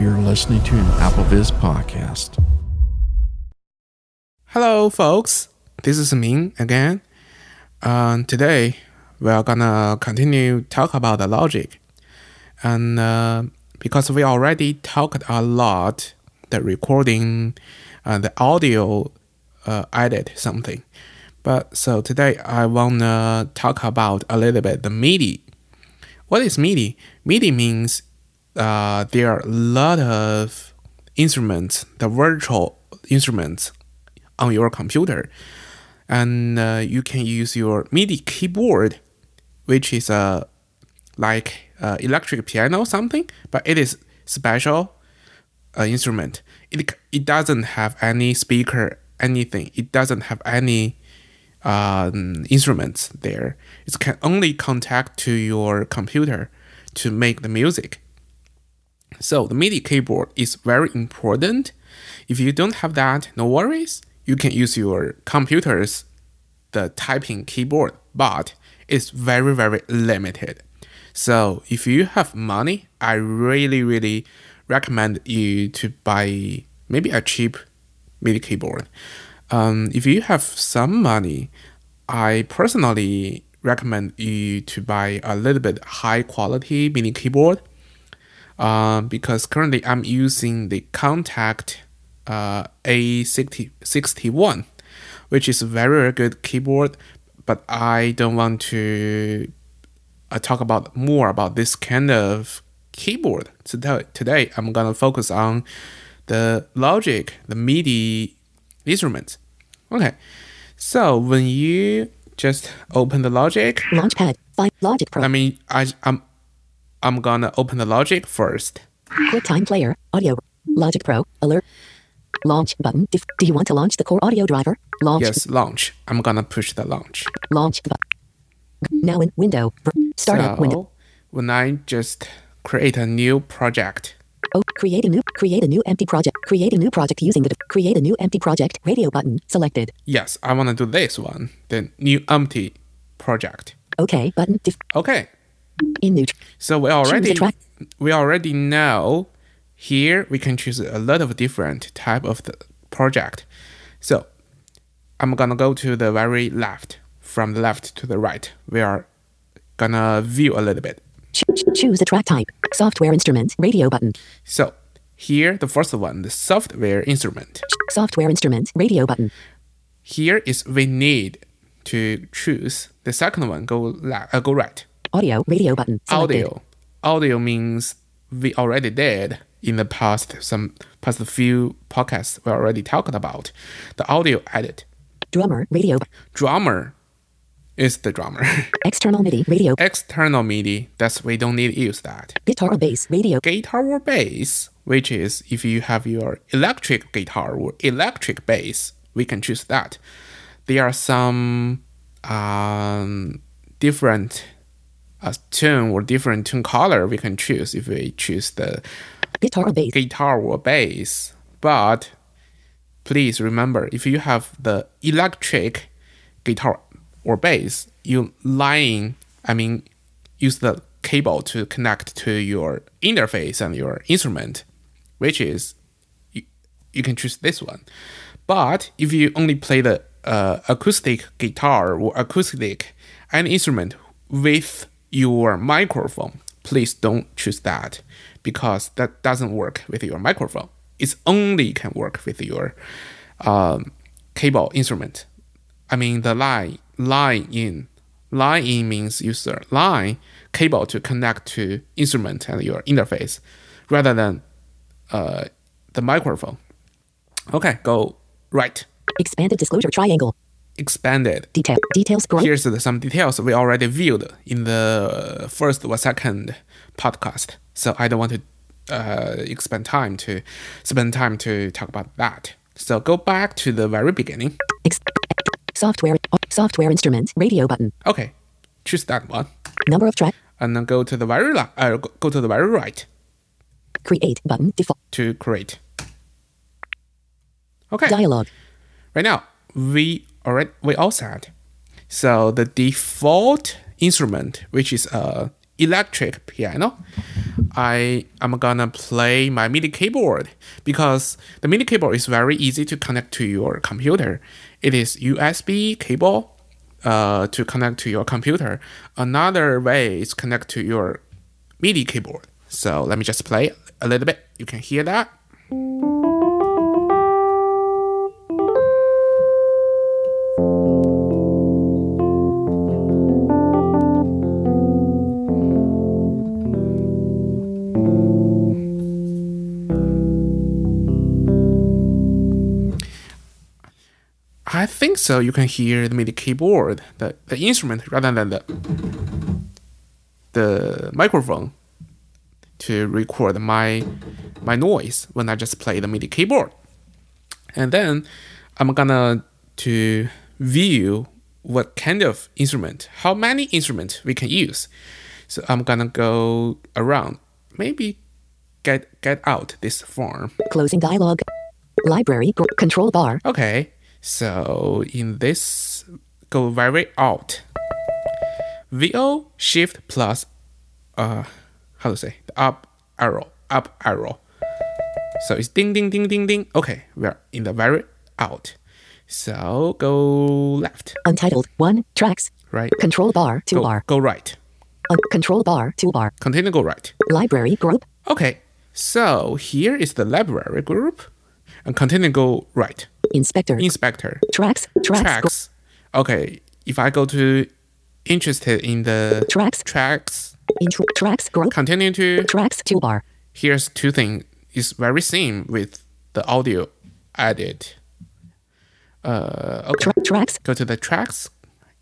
You're listening to an AppleVis podcast. Hello, folks. This is Ming again. Um, today we are gonna continue talk about the logic, and uh, because we already talked a lot, the recording, uh, the audio, uh, edit something, but so today I wanna talk about a little bit the MIDI. What is MIDI? MIDI means uh, there are a lot of instruments, the virtual instruments on your computer, and uh, you can use your MIDI keyboard, which is a like uh, electric piano something, but it is special uh, instrument. It it doesn't have any speaker, anything. It doesn't have any um, instruments there. It can only contact to your computer to make the music. So the MIDI keyboard is very important. If you don't have that, no worries. You can use your computer's the typing keyboard, but it's very very limited. So if you have money, I really really recommend you to buy maybe a cheap MIDI keyboard. Um, if you have some money, I personally recommend you to buy a little bit high quality MIDI keyboard uh, because currently I'm using the Contact uh, A6061, which is a very, very good keyboard, but I don't want to uh, talk about more about this kind of keyboard. So today I'm gonna focus on the Logic, the MIDI instruments. Okay, so when you just open the Logic, Launchpad, find Logic Pro. I mean, I, I'm I'm gonna open the Logic first. QuickTime Player, Audio, Logic Pro, Alert, Launch button. Do you want to launch the core audio driver? Launch. Yes, launch. I'm gonna push the launch. Launch button. Now in Window. Startup so, window. when I just create a new project, Oh, create a new, create a new empty project. Create a new project using the create a new empty project radio button selected. yes, I wanna do this one, the new empty project. Okay button. Okay, so we already we already know here we can choose a lot of different type of the project. So I'm gonna go to the very left, from the left to the right. We are gonna view a little bit. Choose, a track type. Software instrument. Radio button. So here, the first one, the software instrument. Software instrument. Radio button. Here is we need to choose. The second one, go left, uh, go right. Audio. Radio button. Selected. Audio. Audio means we already did in the past. Some past few podcasts we already talked about the audio edit. Drummer. Radio. Drummer is the drummer. External MIDI. Radio. External MIDI. That's we don't need to use that. Guitar or bass. Radio. guitar or bass, which is if you have your electric guitar or electric bass, we can choose that. There are some um, different uh, tune or different tune color we can choose if we choose the Guitar or bass. guitar or bass. But please remember, if you have the electric guitar or bass, you line, I mean, use the cable to connect to your interface and your instrument, which is you, you can choose this one. But if you only play the uh, acoustic guitar or acoustic any instrument with your microphone, please don't choose that because that doesn't work with your microphone. It only can work with your um, cable instrument. I mean the line line in line in means use the line cable to connect to instrument and your interface rather than uh, the microphone. Okay, go right. Expanded disclosure triangle. Expanded. Detail. Details. Here's the, some details we already viewed in the first or second podcast. So I don't want to uh, expend time to spend time to talk about that. So go back to the very beginning. Ex- software. Software instrument. Radio button. Okay, choose that one, Number of track. and then go to the very la- uh, go go to the very right Create button. Default. to create. Okay. Dialogue. right now we already we all set so the default instrument which is a electric piano I am gonna play my MIDI keyboard because the MIDI keyboard is very easy to connect to your computer. It is USB cable uh, to connect to your computer. Another way is connect to your MIDI keyboard. So let me just play a little bit. You can hear that. Think so. You can hear the MIDI keyboard, the, the instrument, rather than the the microphone to record my my noise when I just play the MIDI keyboard. And then I'm gonna to view what kind of instrument, how many instruments we can use. So I'm gonna go around, maybe get get out this form. Closing dialog. Library. Control bar. Okay, so in this, go very out. VO shift plus, uh, how to say the up arrow, up arrow. So it's ding ding ding ding ding. Okay, we're in the very out. So go left, Untitled. 1. Tracks. right, Control bar. go, Toolbar. go right. Un- control bar. Toolbar. Continue go right. Library. Group. Okay, so here is the library group, and continue go right. Inspector. Inspector. tracks. Tracks. Tracks. Okay, if I go to interested in the Tracks. tracks, intro. Tracks. Group. continue to Tracks. Toolbar. here's two things. It's very same with the audio added. Uh, okay, Tra- tracks. go to the tracks.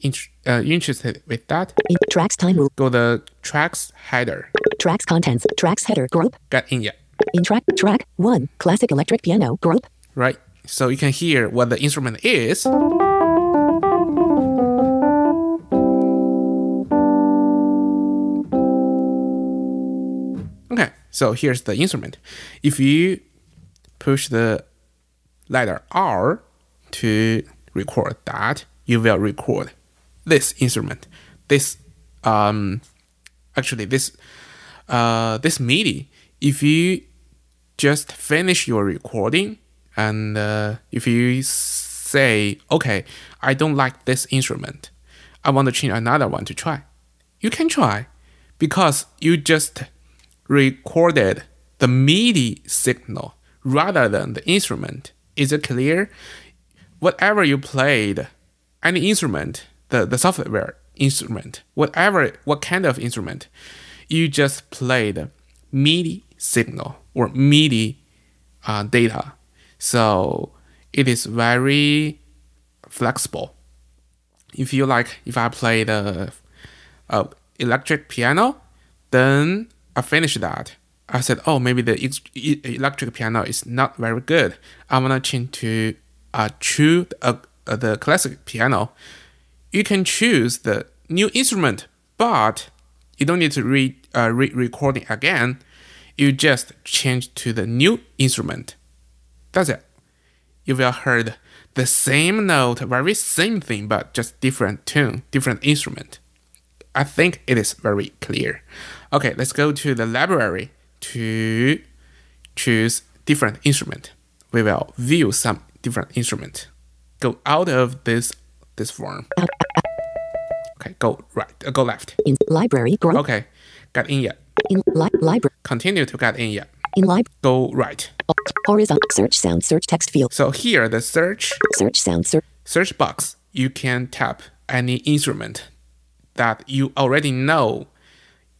Int- uh, interested with that? In- tracks. Time rule. Go the tracks header. Tracks. Contents. Tracks. Header. Group. Get in yet, In track. Track. 1. Classic electric piano. Group. right? So you can hear what the instrument is. Okay, so here's the instrument. If you push the letter R to record that, you will record this instrument. This um actually this uh this MIDI. If you just finish your recording and uh, if you say okay i don't like this instrument i want to change another one to try you can try because you just recorded the midi signal rather than the instrument is it clear whatever you played any instrument the, the software instrument whatever what kind of instrument you just played MIDI signal or MIDI uh, data. So it is very flexible. If you like, if I play the uh, electric piano, then I finish that. I said, oh, maybe the electric piano is not very good. I wanna change to uh, true uh, uh, the classic piano. You can choose the new instrument, but you don't need to re, uh, re- recording again. You just change to the new instrument. That's it. You will heard the same note, very same thing, but just different tune, different instrument. I think it is very clear. Okay, let's go to the library to choose different instrument. We will view some different instrument. Go out of this this form. Okay, go right, uh, go left. In library. Group. Okay, get in yet. In li- library. Continue to get in yet. In lib. Go right. Horizontal. Search sound. Search text field. So here, the search Search sound. Search. search box, you can tap any instrument that you already know.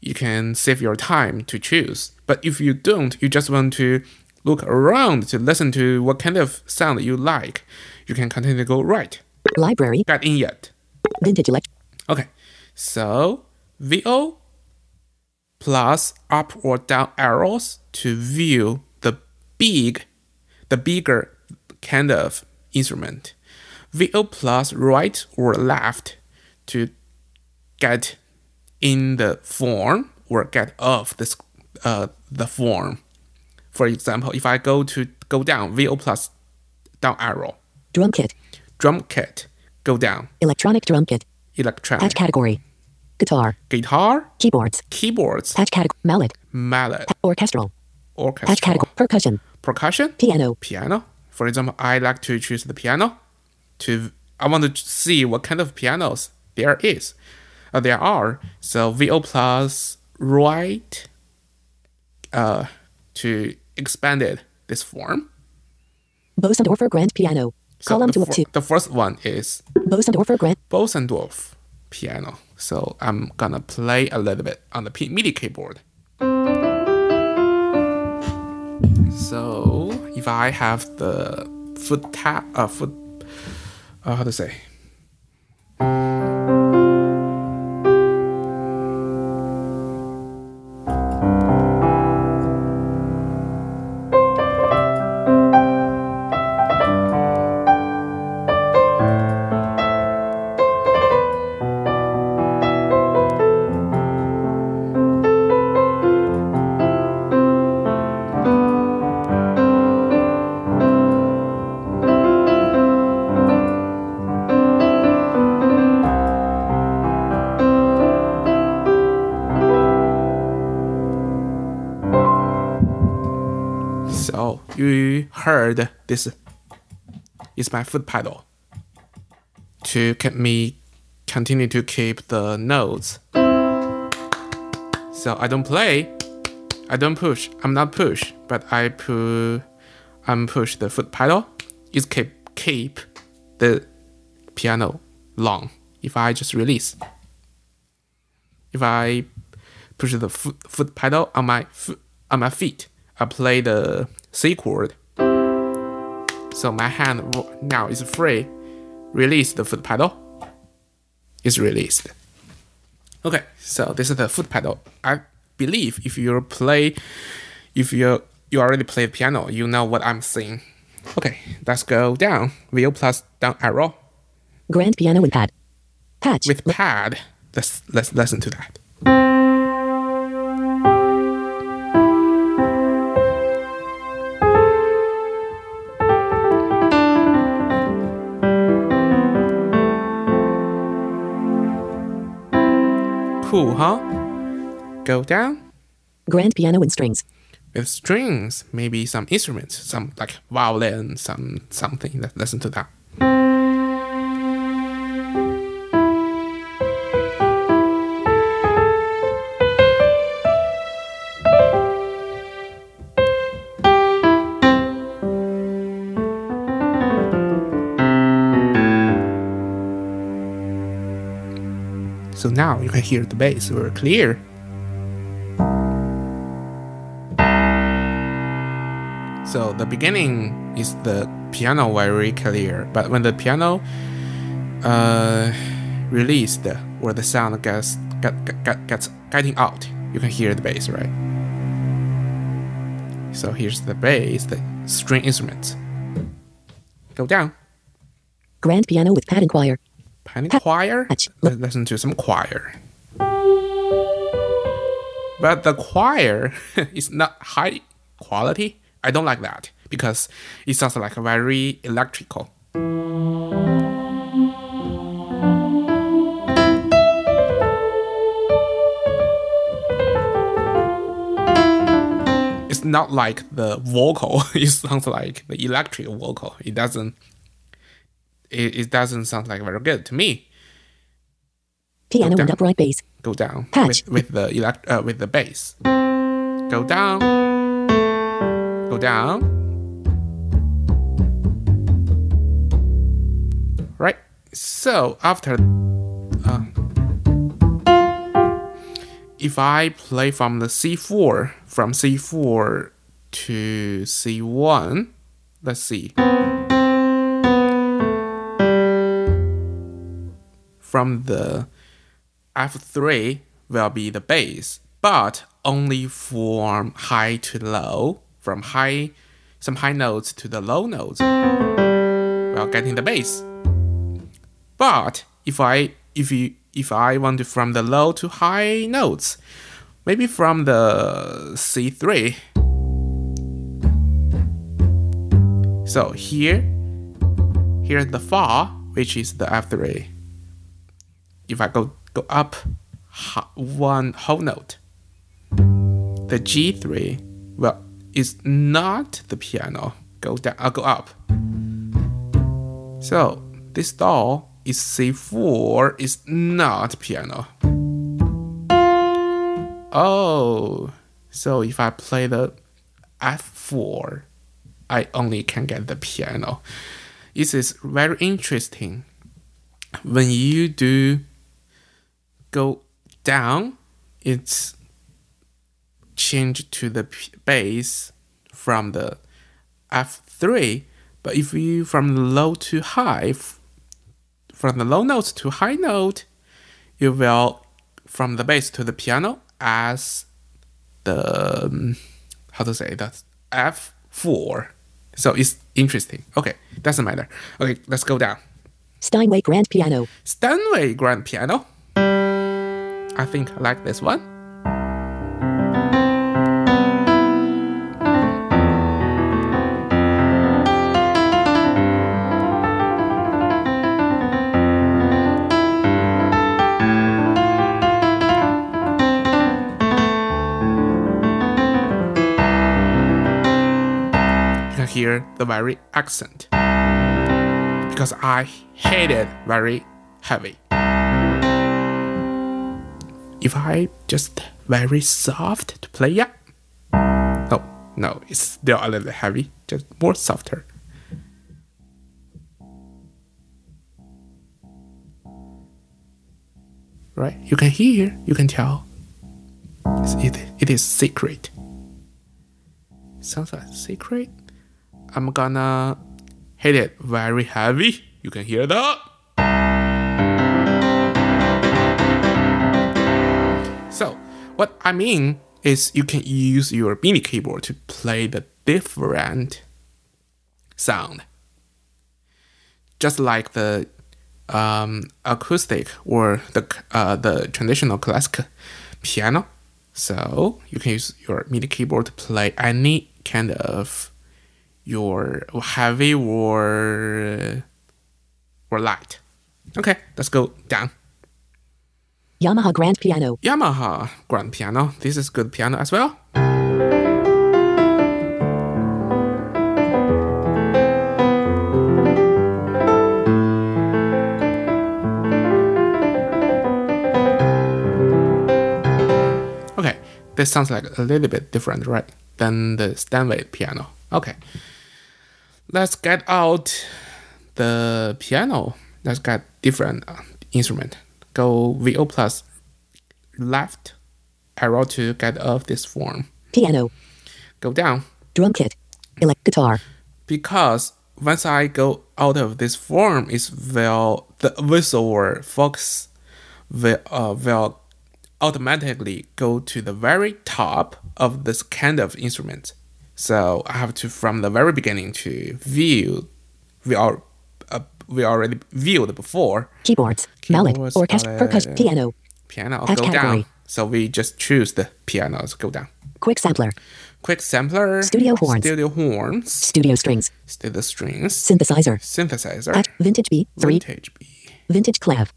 You can save your time to choose. But if you don't, you just want to look around to listen to what kind of sound you like, you can continue to go right. Library. Got in yet. Vintage elect. Okay, so VO plus up or down arrows to view the big, the bigger kind of instrument. VO plus right or left to get in the form or get off this uh, the form. For example, if I go to go down, VO plus down arrow, Drum kit. drum kit, go down, Electronic drum kit. electronic. Add category. Guitar, guitar, keyboards, keyboards, patch category, mallet, mallet, orchestral, patch category, percussion, percussion, piano, piano. For example, I like to choose the piano. To I want to see what kind of pianos there is, uh, there are. So VO plus right, uh, to expand it this form. Bosendorfer grand piano, So column the, two, the first one is Bosendorfer grand, Bosendorf piano. So I'm gonna play a little bit on the MIDI keyboard. So if I have the foot tap, uh, foot, uh, how to say? This is my foot pedal to keep me continue to keep the notes. So I don't play, I don't push. I'm not push, but I pu I'm push the foot pedal. Is keep keep the piano long. If I just release, if I push the foot, foot pedal on my foot, on my feet, I play the C chord. So my hand now is free. Release the foot pedal. Is released. Okay, so this is the foot pedal. I believe if you play, if you you already play piano, you know what I'm saying. Okay, let's go down. VO plus down arrow grand piano with pad, patch, with pad. Let's let's listen to that. Huh? Go down grand piano and strings, with strings, maybe some instruments, some like violin, some something. Let's listen to that. So now you can hear the bass very clear. So the beginning is the piano very clear, but when the piano uh, released or the sound gets get, get, get, gets getting out, you can hear the bass, right? So here's the bass, the string instruments. Go down. grand piano with pad and choir, Penny choir. Let's listen to some choir. But the choir is not high quality. I don't like that because it sounds like very electrical. It's not like the vocal. It sounds like the electric vocal. It doesn't. It, it doesn't sound like very good to me. piano and upright bass, Go down Patch. with, with the elect uh, with the bass. Go down. Go down. Right. So after, uh, if I play from the C4 from C4 to C1, let's see. From the F3 will be the bass, but only from high to low, from high some high notes to the low notes while getting the bass. But if I if you if I want to from the low to high notes, maybe from the C3. So here here's the fa, which is the F3 if I go go up one whole note. The G3, well, is not the piano. Go down, uh, go up. So this doll is C4, is not piano. Oh, so if I play the F4, I only can get the piano. This is very interesting. When you do go down, it's changed to the bass from the F3. But if you from the low to high, from the low notes to high note, you will from the bass to the piano as the um, how to say that F4. So it's interesting. Okay, doesn't matter. Okay, let's go down. Steinway Grand Piano. Steinway Grand Piano. I think I like this one. You can hear the very accent because I hate it very heavy. If I just very soft to play, yeah. Oh, no, no, it's still a little heavy, just more softer. Right, you can hear, you can tell. It's, it, it is secret. Sounds like secret. I'm gonna hit it very heavy. You can hear that. What I mean is you can use your MIDI keyboard to play the different sound. Just like the um, acoustic or the uh, the traditional classic piano. So you can use your MIDI keyboard to play any kind of your heavy or or light. Okay, let's go down. Yamaha Grand Piano. Yamaha grand piano. This is good piano as well. Okay, this sounds like a little bit different, right? Than the Steinway piano. Okay, let's get out the piano. Let's get different uh, instrument. Go VO plus left arrow to get off this form. Piano. Go down Drum kit. Elect guitar. because once I go out of this form, is will the voiceover focus will uh, will automatically go to the very top of this kind of instrument. So I have to from the very beginning to view. Uh, we already viewed before Keyboards. Mallet. Orchestra. Percussion. Piano. piano. Go category. down. So we just choose the pianos. Go down. Quick sampler. Quick sampler. Studio horns. Studio horns. Studio strings. Studio strings. Synthesizer. Synthesizer. At Vintage B. 3. Vintage B. Vintage clav.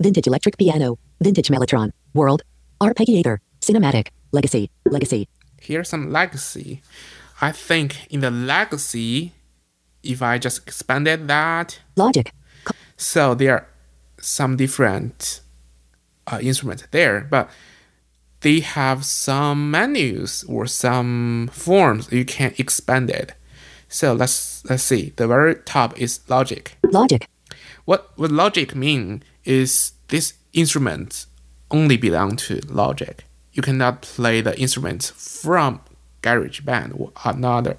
Vintage electric piano. Vintage mellotron. World. Arpeggiator. Cinematic. Legacy. Legacy. Here's some legacy. I think in the legacy, if I just expanded that, Logic. so there are some different uh, instruments there, but they have some menus or some forms you can expand it. So let's let's see. The very top is Logic. Logic. What what Logic mean is this instrument only belong to Logic. You cannot play the instruments from GarageBand or another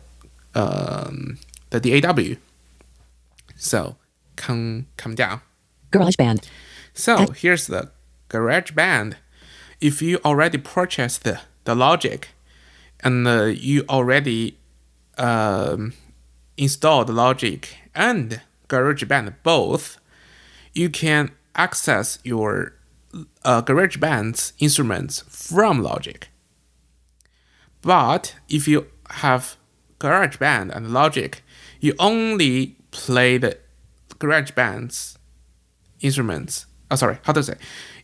um, the DAW. So come come down. GarageBand. So here's the GarageBand. If you already purchased the, the Logic and uh, you already um, installed Logic and GarageBand both, you can access your uh, GarageBand's instruments from Logic. But if you have GarageBand and Logic, you only play the garage GarageBand's instruments. Oh, sorry, how to say?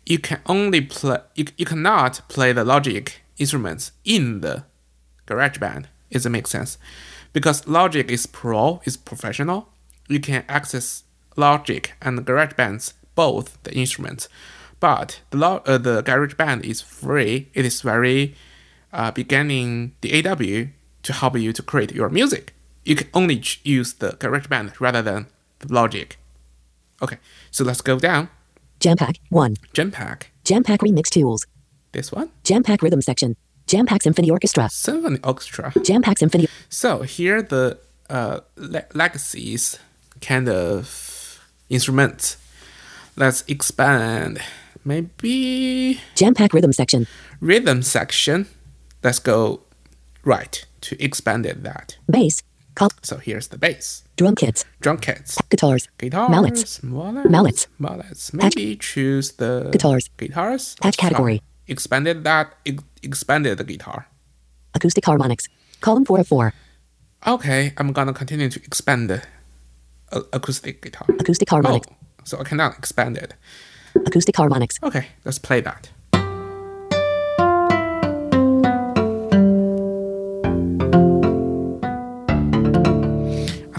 you can only play you, you cannot play the Logic instruments in the GarageBand. Does it make sense? Because Logic is pro, is professional. You can access Logic and GarageBand's both the instruments, but the lo- uh, the GarageBand is free. It is very uh, beginning the AW to help you to create your music. You can only use the GarageBand rather than the Logic. Okay, so let's go down. Jam Pack 1. Jam Pack, Jam Pack Remix Tools. this one, Jam Pack Rhythm Section. Jam Pack Symphony Orchestra. Symphony Orchestra. Jam Pack Symphony. So here the uh, le- legacies kind of instruments. Let's expand. Maybe Jam Pack Rhythm Section. rhythm section. Let's go right to expanded that. Bass. Col- So here's the bass, drum kits. drum kits, Guitars. guitars, Mallets. mallets, Mallets. mallets. Maybe choose the Guitars. Guitars. Patch category. Expanded that. Ex- expanded the guitar. Acoustic harmonics. Column 4 of 4. Okay, I'm gonna continue to expand the uh, acoustic guitar. Acoustic harmonics. Oh, so I cannot expand it. Acoustic harmonics. Okay, let's play that.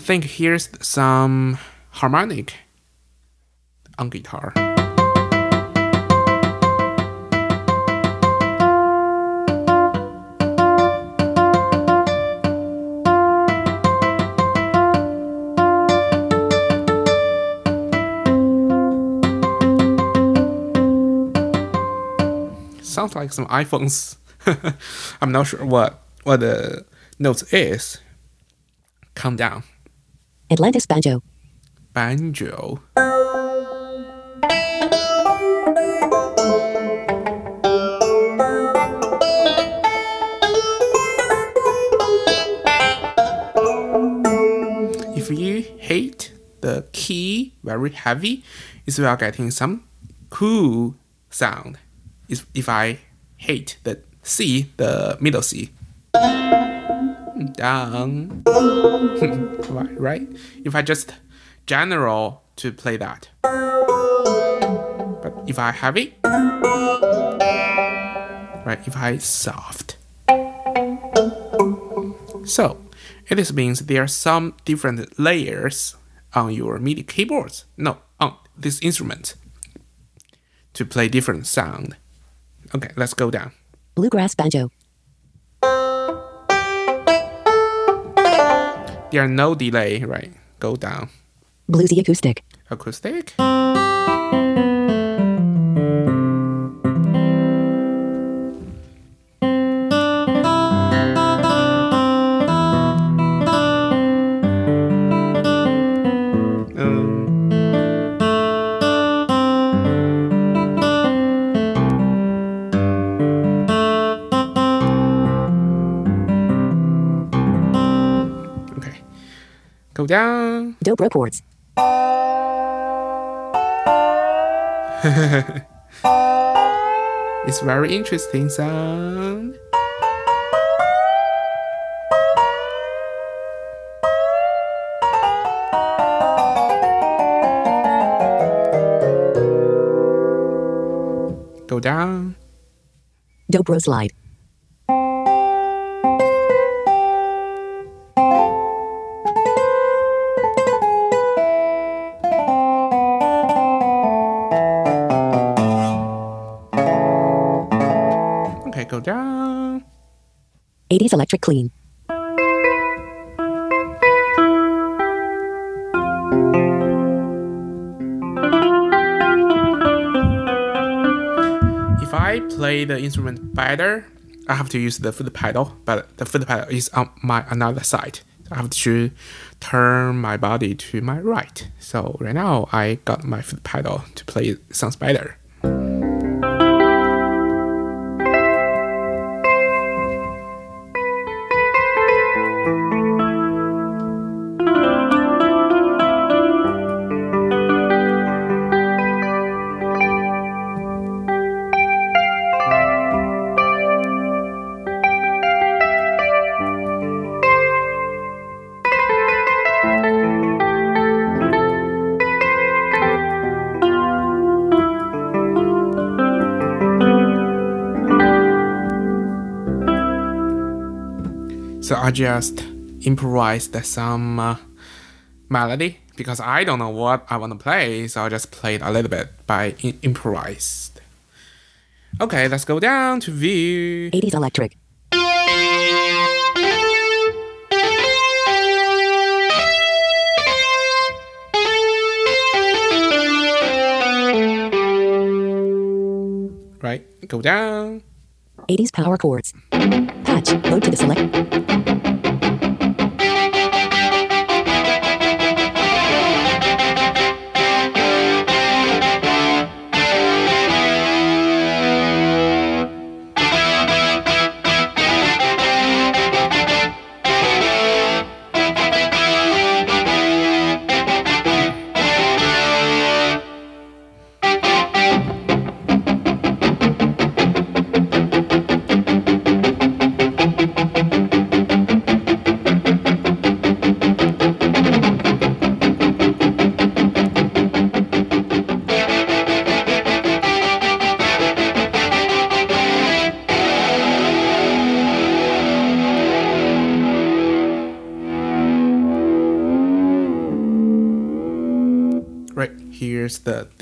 Think here's some harmonic on guitar. Sounds like some iPhones. I'm not sure what what the notes is. Calm down. Atlantis Banjo. Banjo. If you hate the key very heavy, is we are getting some cool sound. Is if I hate the C, the middle C. Down. right, right? If I just general to play that. But if I heavy, right? If I soft. So, it is means there are some different layers on your MIDI keyboards. No, on this instrument to play different sound. Okay, let's go down. Bluegrass Banjo. There are no delay, right? Go down. Bluesy Acoustic. Acoustic. Dobro. It's very interesting sound. Go down. Dobro slide. Electric clean. If I play the instrument better, I have to use the foot pedal, but the foot pedal is on my another side. I have to turn my body to my right. So right now I got my foot pedal to play sounds better. I just improvised some uh, melody because I don't know what I want to play, so I just played a little bit by I- improvised. Okay, let's go down to view. 80s electric. Right, go down. 80s power chords. Patch. Load to the select.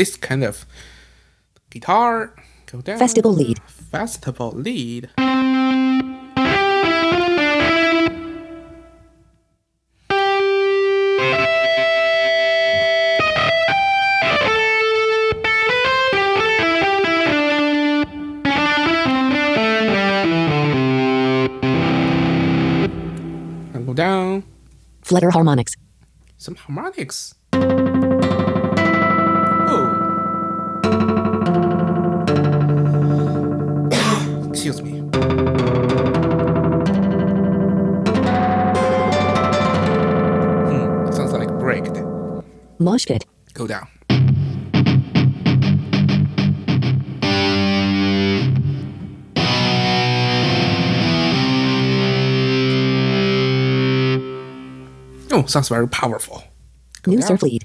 This kind of guitar. Go down. Festival lead. Festival lead. And go down. Flutter harmonics. Some harmonics. Excuse me. Hmm, sounds like braked. Mosh pit. Go down. Oh, sounds very powerful. Go New down. surf lead.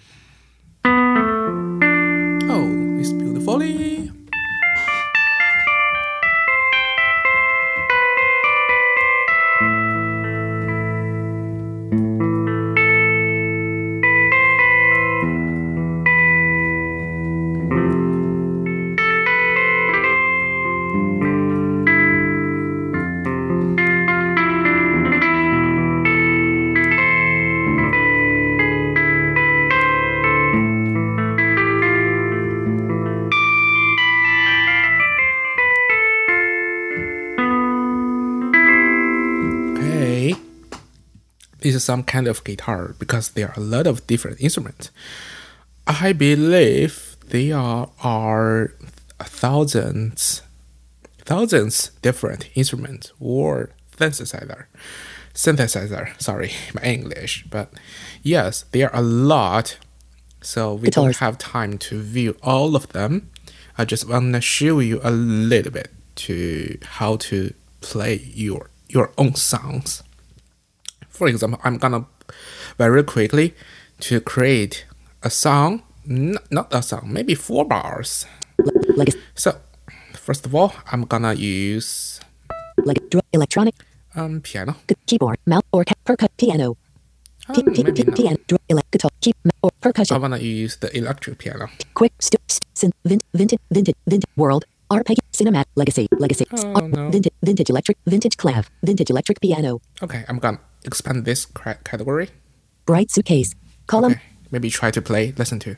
Some kind of guitar because there are a lot of different instruments. I believe there are, thousands, thousands different instruments or synthesizer. Synthesizer, sorry, my English. But yes, there are a lot. So we don't have time to view all of them. I just want to show you a little bit to how to play your your own songs. For example, I'm gonna very quickly to create a song, n- not a song, maybe four bars. Legacy. So first of all, I'm gonna use dr- electronic. um piano. Keyboard. Mouse or ca- percu- piano. Um, p- maybe p- not. piano. Guitar. Key or I percussion. wanna use the electric piano. Quick. St- st- synth. Vint- vintage. Vintage. Vintage. World. Arpeggio. Cinematic. Legacy. Legacy. Oh, no. Vintage. Vintage electric. Vintage clav. Vintage electric piano. Okay, I'm gonna expand this category. Bright suitcase. Column. Okay, maybe try to play. Listen to.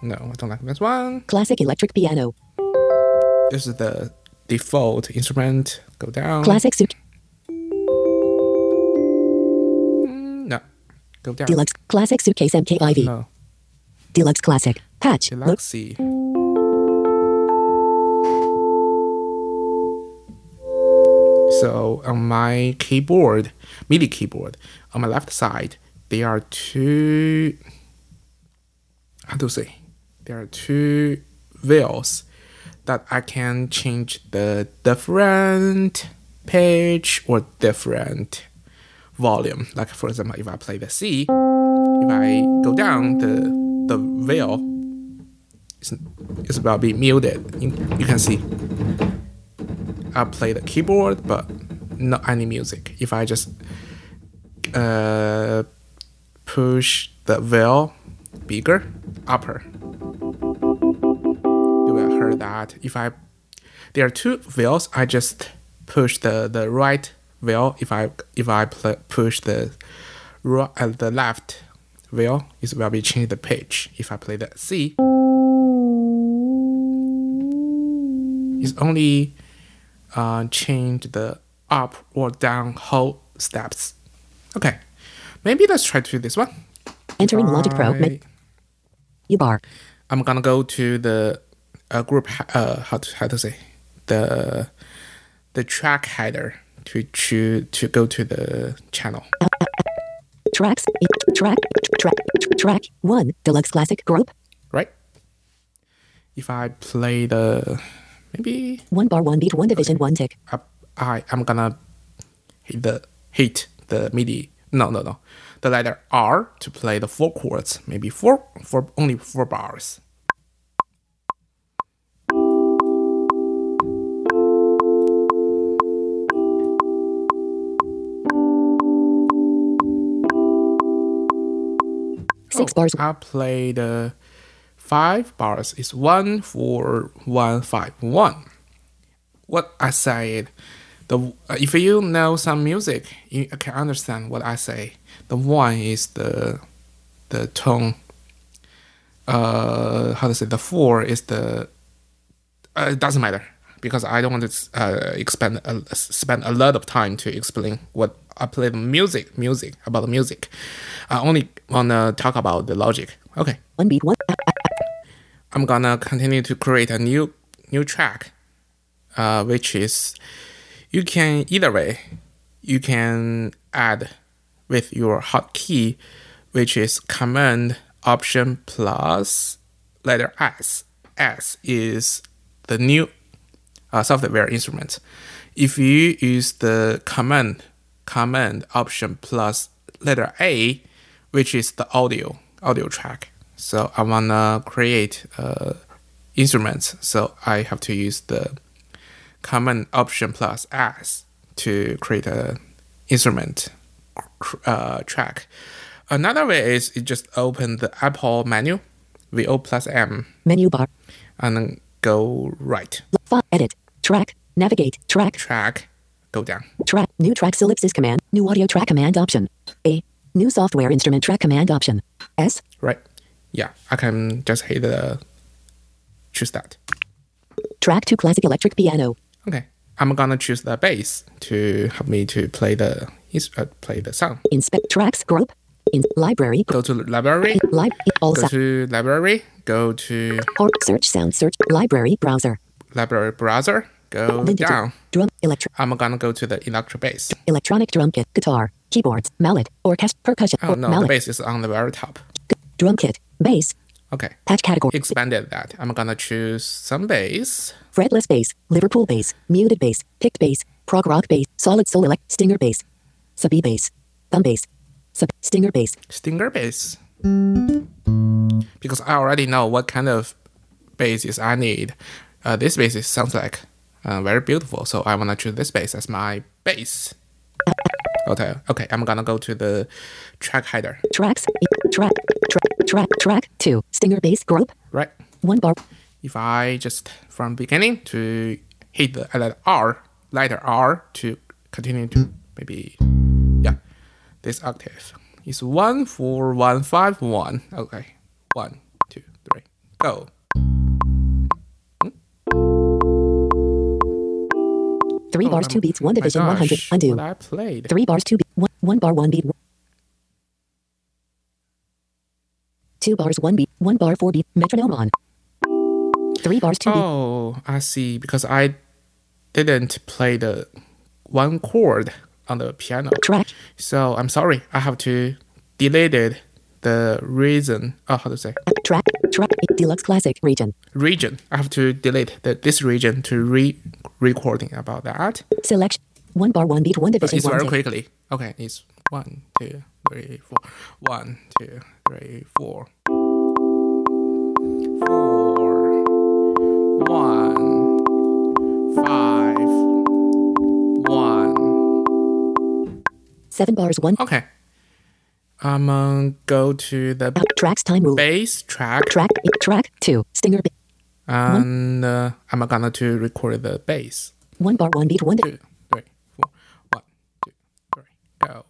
No, I don't like this one. Classic electric piano. This is the default instrument. Go down. Classic suit. Mm, no. Go down. Deluxe. Classic suitcase MKIV. No. Deluxe classic. Patch. Deluxe C. So on my keyboard, MIDI keyboard, on my left side, there are two. How to say? There are two wheels that I can change the different pitch or different volume. Like for example, if I play the C, if I go down the the wheel, is, about be muted. You, you can see. I play the keyboard, but not any music. If I just uh, push the veil bigger, upper, you will hear that. If I there are two veils, I just push the the right veil. If I if I push the right uh, the left veil, it will be change the pitch. If I play the C, it's only uh, change the up or down whole steps. Okay, maybe let's try to do this one. Entering Logic Pro. I- Men- U bar. I'm gonna go to the uh, group uh how to how to say the the track header to choose to go to the channel. Tracks. Track. Track. Track. One. Deluxe Classic Group. Right? If I play the maybe One bar. One beat. One division. One tick. up I I'm gonna hit the hit the MIDI no no no the letter R to play the four chords maybe four four only four bars. Six bars. I play the five bars is one four one five one. What I said, the uh, if you know some music, you can understand what I say. The one is the the tone. Uh, how to say? The four is the. Uh, it doesn't matter because I don't want to uh, expend uh, spend a lot of time to explain what I play the music music about the music. I only wanna talk about the logic. Okay. One beat. One. I'm gonna continue to create a new new track, uh, which is you can either way, you can add with your hotkey, which is Command Option plus letter S. S is the new uh, software instrument. If you use the command command option plus letter A, which is the audio audio track. So I wanna create uh, instruments. So I have to use the command option plus S to create a instrument uh, track. Another way is you just open the Apple menu, VO plus M, Menu bar. and then go right. File. Edit. Track. Navigate. Track. Track, go down. Track. New tracks ellipsis command. New audio track command option. A. New software instrument track command option. S. Right. Yeah, I can just hit the choose that. Track to classic electric piano. Okay, I'm gonna choose the bass to help me to play the uh, play the song. Inspect tracks group. In library. Go to library. Live. All Go to library. Go to Or search sound search. Library browser. library browser. Go Vintage. down. Drum. Electric. I'm gonna go to the electric bass. Electronic drum kit. Guitar. Keyboards. Mallet. Orchestra. Percussion. Oh or no, the mallet. bass is on the very top. Drum kit. Bass. Okay, Patch category. expanded that. I'm gonna choose some bass. Fretless bass, Liverpool bass, muted bass, picked bass, prog rock bass, solid soul elect, stinger bass, sub E bass, thumb bass, sub stinger bass, Stinger bass. Because I already know what kind of basses I need. Uh, this bass is, sounds like uh, very beautiful, so I wanna choose this bass as my bass. Okay, okay, I'm gonna go to the track header, tracks, track, track, track, track, two, stinger bass group, right? one bar, If I just from beginning to hit the letter R, letter R to continue to maybe, yeah, this octave is one four one five one. Okay, one two three, go. Three oh, bars, two beats, one Oh division, one hundred, undo, What I played. three bars, two beats, one, one bar, one beat, two bars, one beat, one bar, four beat, metronome on, three bars, two beat, Oh, I see. Because I didn't play the one chord on the piano. track, So I'm sorry. I have to delete it the region. Oh, how to say? Track, track, deluxe classic region. Region. I have to delete the, this region to re recording about that. Selection. One bar, one beat, one oh, division. Uh, it's very quickly. Okay, it's one, two, three, four. One, two, three, four. Four. One. Five. One. Seven bars, one. Okay. I'm gonna go to the Out. Tracks time rule. bass track Track track two. Stinger and uh, I'm gonna to record the bass. one bar one beat one. Two, three, four. One, two, three, go.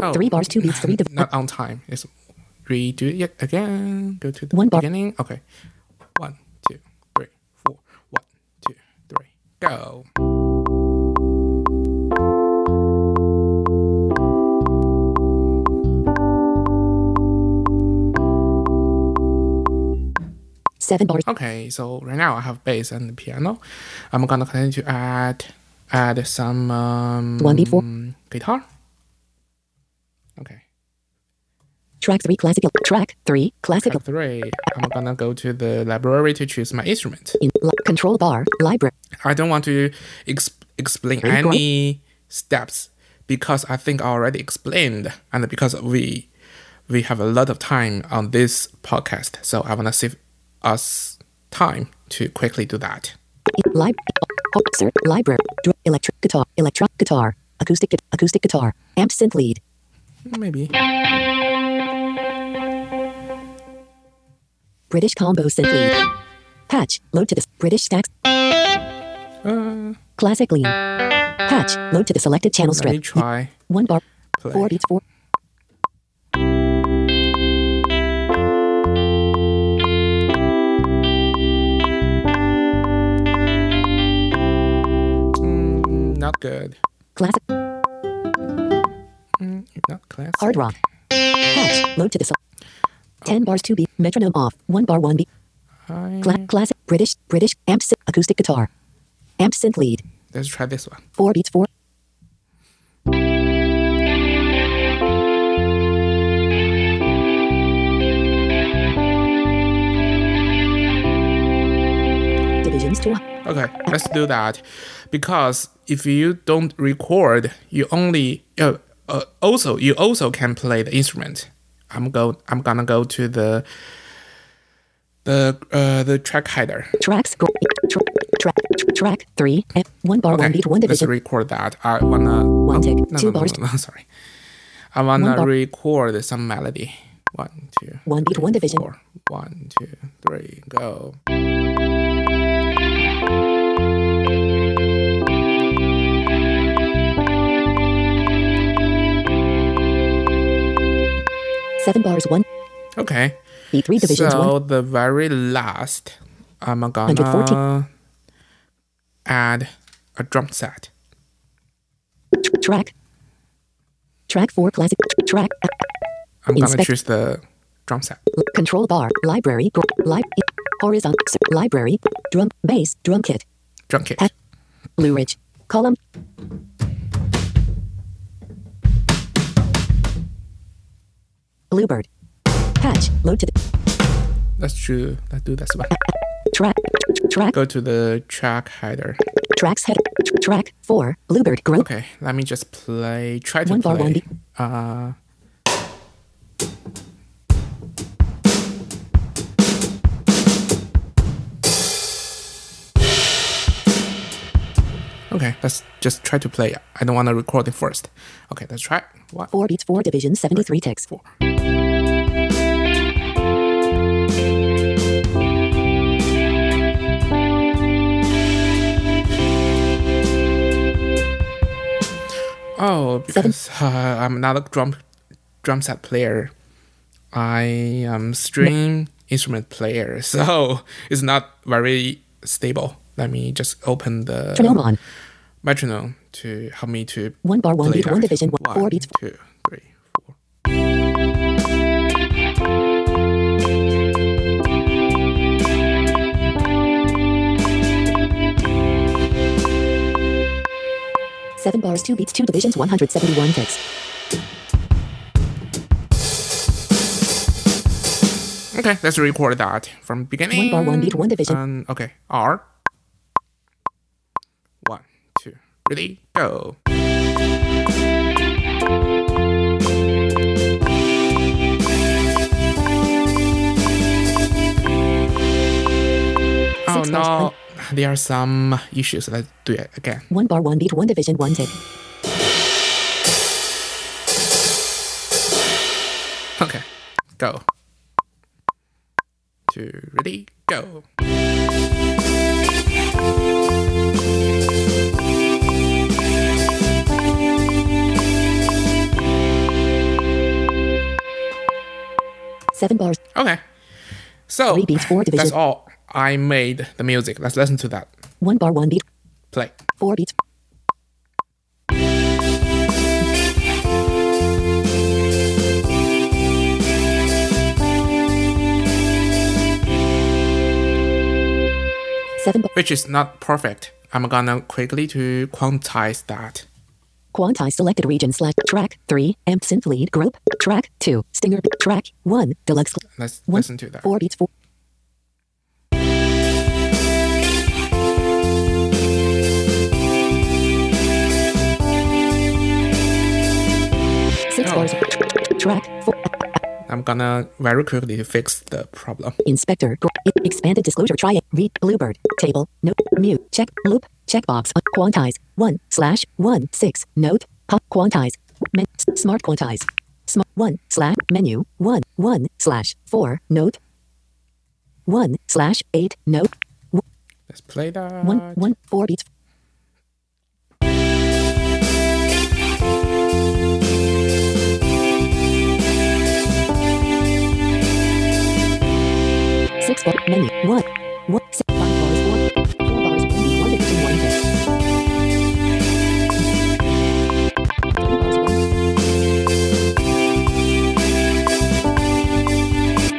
Oh, Three bars two beats three. Div- not on time. It's redo it again. Go to the One bar. beginning. Okay. One, two, three, four. One, two, three, go. Seven bars. Okay, so right now I have bass and piano. I'm gonna continue to add add some um, One beat four. guitar. Okay, Track three. Classical. Track three. Classical. track three. I'm gonna go to the library to choose my instrument. In li- control bar. Library. I don't want to ex- explain good. any steps because I think I already explained, and because we we have a lot of time on this podcast, so I wanna save us time to quickly do that. Lib. Oh. Library. Electric guitar. Electric guitar. Acoustic. Acoustic guitar. Amp synth lead. Maybe. British combo synth lead. Patch. Load to this. British stacks. Uh, Classic lean. Patch. Load to the selected channel let me strip. try. One bar. Play. Four beats. Four. Not good. Classic. Mm, not classic. Hard rock. Load to the. se- Ten bars. Two beat. Metronome off. One bar. One beat. I- Cla- classic. British. British. Amp synth. Acoustic guitar. Amp synth lead. Let's try this one. Four beats. Four. Divisions to Okay, let's do that. Because if you don't record, you only uh, uh, also you also can play the instrument. I'm go I'm gonna go to the the uh the track hider. tracks. Gr- tr- track. tr- track three. And one bar. One beat. One division. let's record that. I wanna One oh, tick, No, two no, no, bars. No, no, sorry. I wanna record some melody. One, two, One beat. One division. four. One, two, three, go. Seven bars. One Okay. beat. Three divisions. So One. the very last, I'm 114. gonna add a drum set. Tr- track. Track four. Classic. Track. I'm gonna choose the drum set. Control bar. Library. Li- horizontal. Library. Drum. Bass. Drum kit. Drum kit. Blue Ridge. Column. Bluebird. Patch. Load to the Let's do let's do this one. track. Track. Go to the track hider. Tracks header. tr- Track four. Bluebird. Group. Okay, let me just play. Try to One one play. beat. Uh, Okay, let's just try to play. I don't want to record it first. Okay, let's try. Four beats. Four divisions. Seventy-three ticks. four. Oh, because uh, I'm not a drum drum set player. I am string instrument player, so it's not very stable. Let me just open the Metronome on. Metronome to help me to One bar. One beat. One division. One. Four beats. two, three, four. Seven bars. Two beats. Two divisions. One hundred seventy-one ticks. Okay, let's record that from beginning. One bar, one beat, one division. Um, okay, R. ready, go. Oh no, there are some issues. Let's do it again. One bar, one beat, one division, one tick. Okay, go. Two, ready, go. Seven bars. Okay. So Three beats, four that's all. I made the music. Let's listen to that. One bar, one beat, Play. four beats. Seven. Which is not perfect. I'm gonna quickly to quantize that. Quantize selected region slash track three amp synth lead group track two stinger track one deluxe Let's one listen to that. four beats four. Six Oh. bars. Track four. I'm gonna very quickly fix the problem. Inspector. Expanded disclosure. Try it. Read. Bluebird. Table. Note. Mute. Check. Loop. Checkbox. Quantize. One slash one six. Note. Pop. Quantize. Men, smart quantize. Smart one slash menu. One one slash four. Note. One slash eight. Note. Let's play that. One one four beats. Six bar menu. One one six five bars. Four four bars. One beat one division one hit.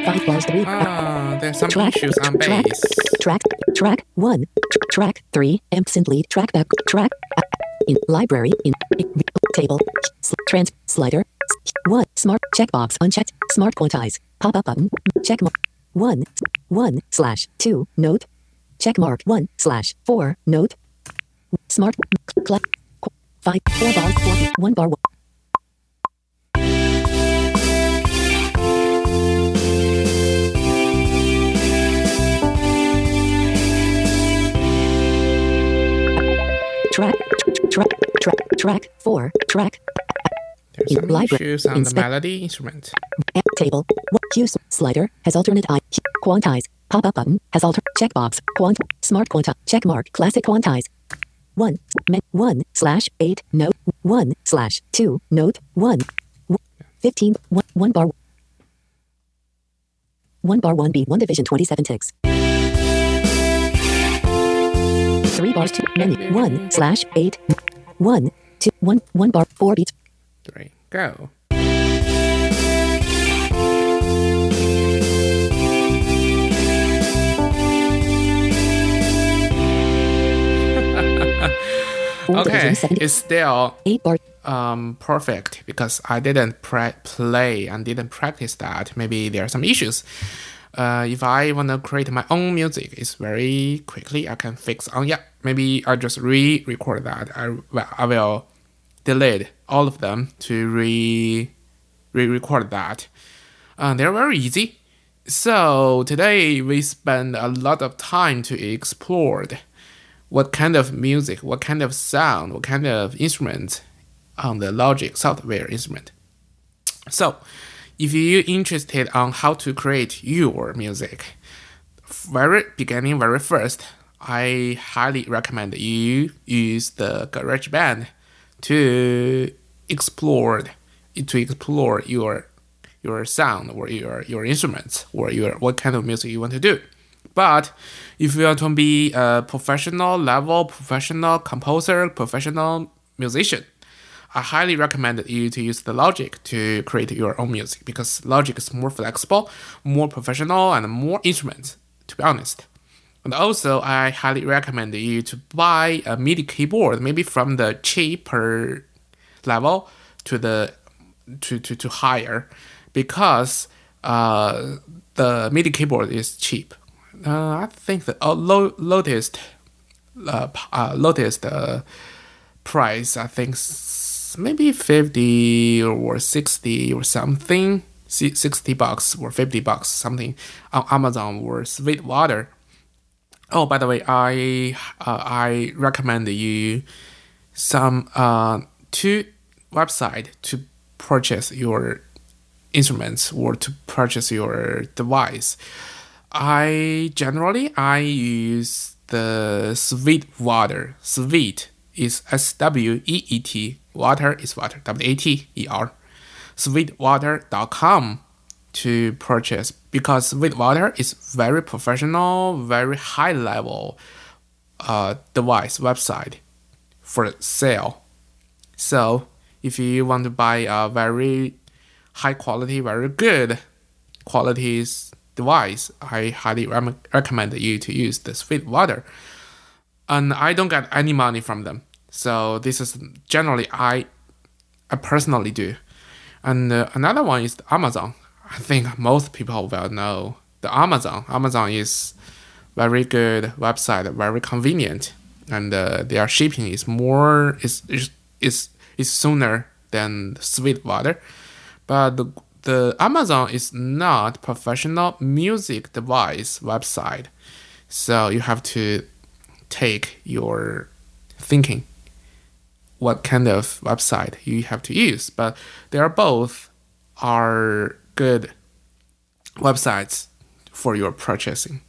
Five bars. Three. Ah, there's some Track, issues on track, bass. track, track. One, track. Three, amp lead, track back, track. In library. In table, trans slider, one smart. Checkbox. Unchecked, smart quantize, pop up button, check mark one, one slash two note, check mark one slash four note, smart cl- qu- five four bars four one bar one. Track, track, track, track, four, track, There's some library, issues on the melody instrument. table, what slider has alternate I, Q- quantize, pop up button has alter, checkbox, quant, smart quantize, check mark, classic quantize. One, men, one slash eight, note, one slash two, note, one, w- fifteen, one, one bar, one bar, one beat, one division, 27 ticks. Three bars, two, menu, one slash eight, one, two, one, one bar, four beats, Three, go. Okay, it's still um perfect because I didn't pre- play and didn't practice that. Maybe there are some issues. Uh, if I wanna create my own music, it's very quickly I can fix. Oh yeah, maybe I just re-record that. I well, I will delete all of them to re re-record that. Uh, they're very easy. So today we spend a lot of time to explore what kind of music, what kind of sound, what kind of instrument on the Logic software instrument. So, if you're interested on how to create your music, very beginning, very first, I highly recommend you use the GarageBand to explore to explore your your sound or your your instruments or your what kind of music you want to do. But if you want to be a professional level, professional composer, professional musician, I highly recommend you to use the Logic to create your own music because Logic is more flexible, more professional, and more instruments, to be honest. And also, I highly recommend you to buy a MIDI keyboard, maybe from the cheaper level to the to, to, to higher, because uh, the MIDI keyboard is cheap. Uh, I think the uh, low, lowest uh, uh, lowest uh, price I think maybe fifty or sixty or something, sixty bucks or fifty bucks something on Amazon or Sweetwater. Oh, by the way, I uh, I recommend you some uh, two website to purchase your instruments or to purchase your device. I generally I use the Sweet Water. Sweet is S W E E T. Water is water. W A T E R. Sweetwater.com to purchase because Sweetwater is very professional, very high level uh, device website for sale. So if you want to buy a very high quality, very good qualities device, I highly rem- recommend you to use the Sweetwater. And I don't get any money from them, so this is generally I, I personally do. And uh, another one is Amazon. I think most people will know the Amazon. Amazon is very good website, very convenient, and uh, their shipping is more is is is, sooner than Sweetwater. But the, the Amazon is not professional music device website, so you have to take your thinking what kind of website you have to use. But they are both are good websites for your purchasing.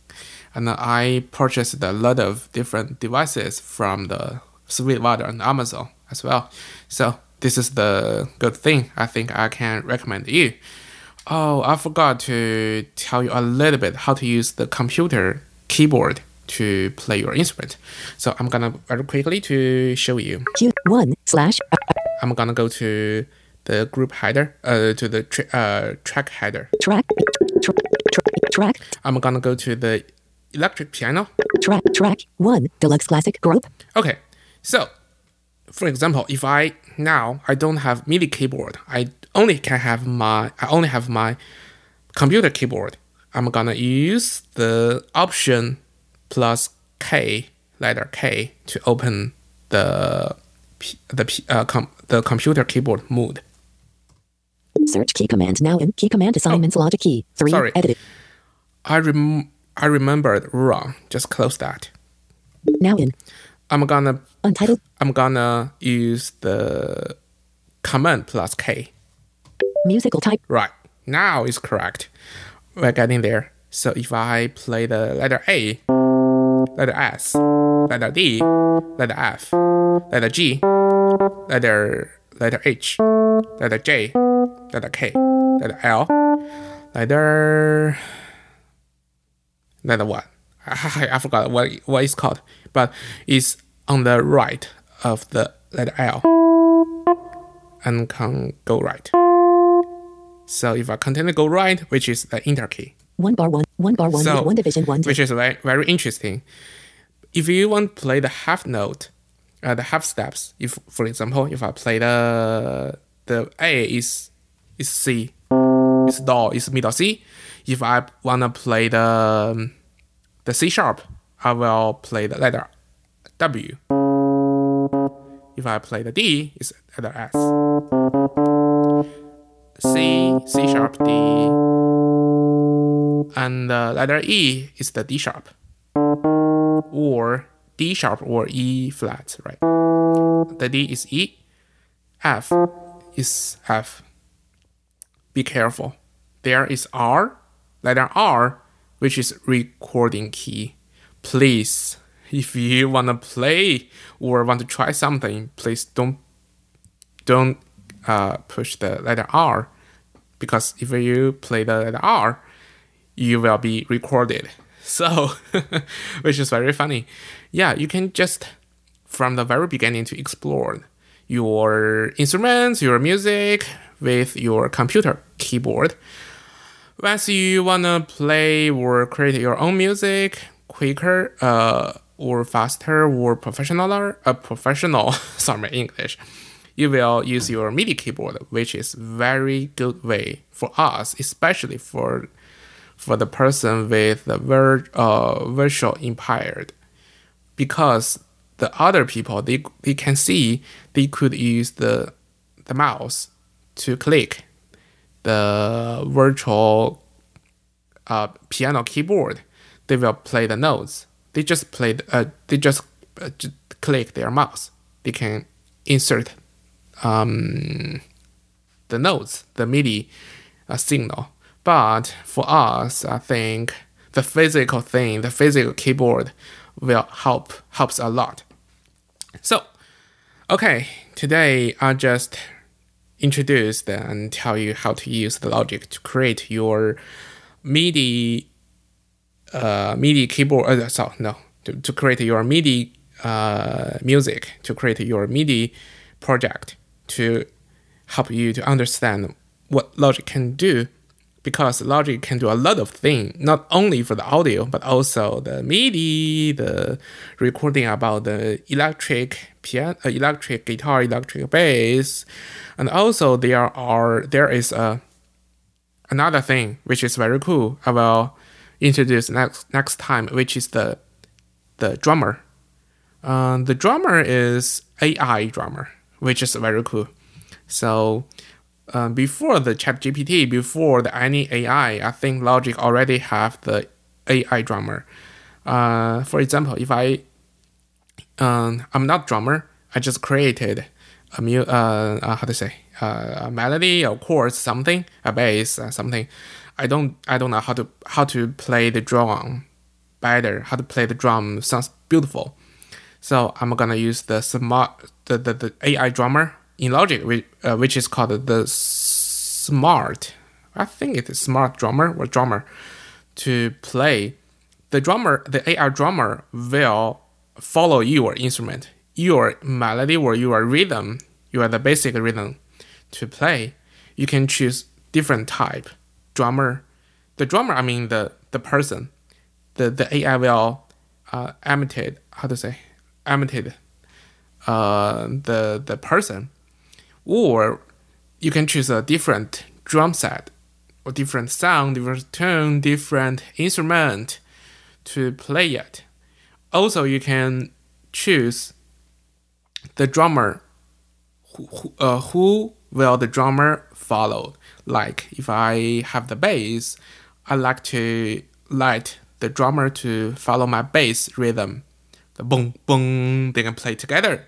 And I purchased a lot of different devices from the Sweetwater and Amazon as well. So this is the good thing I think I can recommend you. Oh, I forgot to tell you a little bit how to use the computer keyboard to play your instrument. So I'm gonna very quickly to show you. Q1 slash I'm gonna go to the group header, uh, to the tra- uh, track header. track tra- tra- track I'm gonna go to the electric piano. track track 1 deluxe classic group Okay, so for example, if I now I don't have MIDI keyboard, I only can have my I only have my computer keyboard. I'm gonna use the option plus K letter K to open the P- the P- uh, com- the computer keyboard mode. Search key command now in key command assignments oh, logic key 3 Sorry. edited I rem- I remembered wrong. Just close that. now in I'm gonna untitled I'm gonna use the command plus K. musical type Right. Now is correct. We're getting there. So if I play the letter A, letter S, letter D, letter F, letter G, letter letter H, letter J, letter K, letter L, letter letter what? I, I forgot what what it's called, but it's on the right of the letter L and can go right. So if I continue to go right, which is the enter key, 1 bar 1 1 bar 1 So, 1 division 1 which is very very interesting. If you want to play the half note, uh, the half steps. If for example, if I play the the A is is C, It's do is middle C. If I wanna play the um, the C sharp, I will play the letter W. If I play the D, it's letter S. C, C sharp, D, and the letter E is the D sharp, or D sharp or E flat, right? The D is E, F is F. Be careful. There is R, letter R, which is recording key. Please, if you wanna play or want to try something, please don't don't uh, push the letter R because if you play the letter R, you will be recorded. So, which is very funny. Yeah, you can just from the very beginning to explore your instruments, your music with your computer keyboard. Once you wanna play or create your own music quicker, uh, or faster or professional, uh, professional, sorry, English, you will use your MIDI keyboard, which is very good way for us, especially for for the person with the ver- uh, visual impaired, because the other people they they can see they could use the the mouse to click the virtual uh, piano keyboard. They will play the notes they just played. Uh, they just, uh, just click their mouse. They can insert um, the notes, the MIDI uh, signal. But for us, I think the physical thing, the physical keyboard, will help helps a lot. So, okay, today I just introduced and tell you how to use the Logic to create your MIDI uh, MIDI keyboard. Uh, sorry, no, to, to create your MIDI uh, music, to create your MIDI project, to help you to understand what Logic can do because Logic can do a lot of things, not only for the audio, but also the MIDI, the recording about the electric piano, uh, electric guitar, electric bass, and also there are there is a another thing which is very cool. I will introduce next next time, which is the the drummer. Uh, the drummer is AI drummer, which is very cool. So uh, before the Chat GPT, before the any AI, I think Logic already have the AI drummer. Uh, for example, if I um, I'm not drummer, I just created a mu- uh, uh, how to say uh, a melody, a chord, something, a bass, uh, something. I don't I don't know how to how to play the drum better. How to play the drum sounds beautiful. So I'm gonna use the smart the, the, the AI drummer in Logic, which, uh, which is called the Smart. I think it's Smart Drummer or Drummer to play. The drummer, the AI drummer, will follow your instrument, your melody or your rhythm, your the basic rhythm to play. You can choose different type drummer. The drummer, I mean the the person. The the AI will uh, imitate how to say imitate uh, the the person or you can choose a different drum set or different sound, different tone, different instrument to play it. Also, you can choose the drummer. Who, uh, who will the drummer follow? Like if I have the bass, I like to let the drummer to follow my bass rhythm. The boom boom, they can play together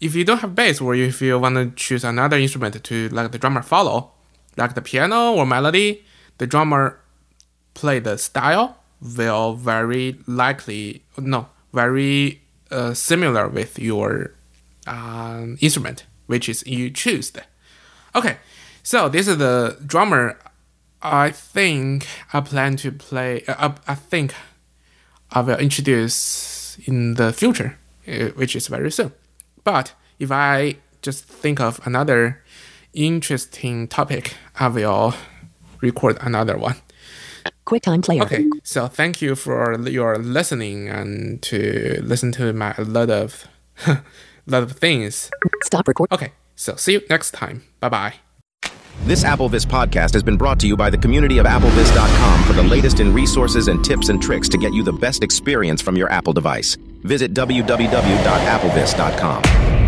if you don't have bass or if you want to choose another instrument to let the drummer follow, like the piano or melody, the drummer play the style will very likely no very uh, similar with your um, instrument, which is you choose. Okay, so this is the drummer. I think I plan to play. Uh, I think I will introduce in the future, uh, which is very soon. But if I just think of another interesting topic, I will record another one. QuickTime Player. Okay, so thank you for your listening and to listen to my a lot of lot of things. Stop recording. Okay, so see you next time. Bye bye. This AppleVis podcast has been brought to you by the community of AppleVis.com for the latest in resources and tips and tricks to get you the best experience from your Apple device. Visit www.applevis.com.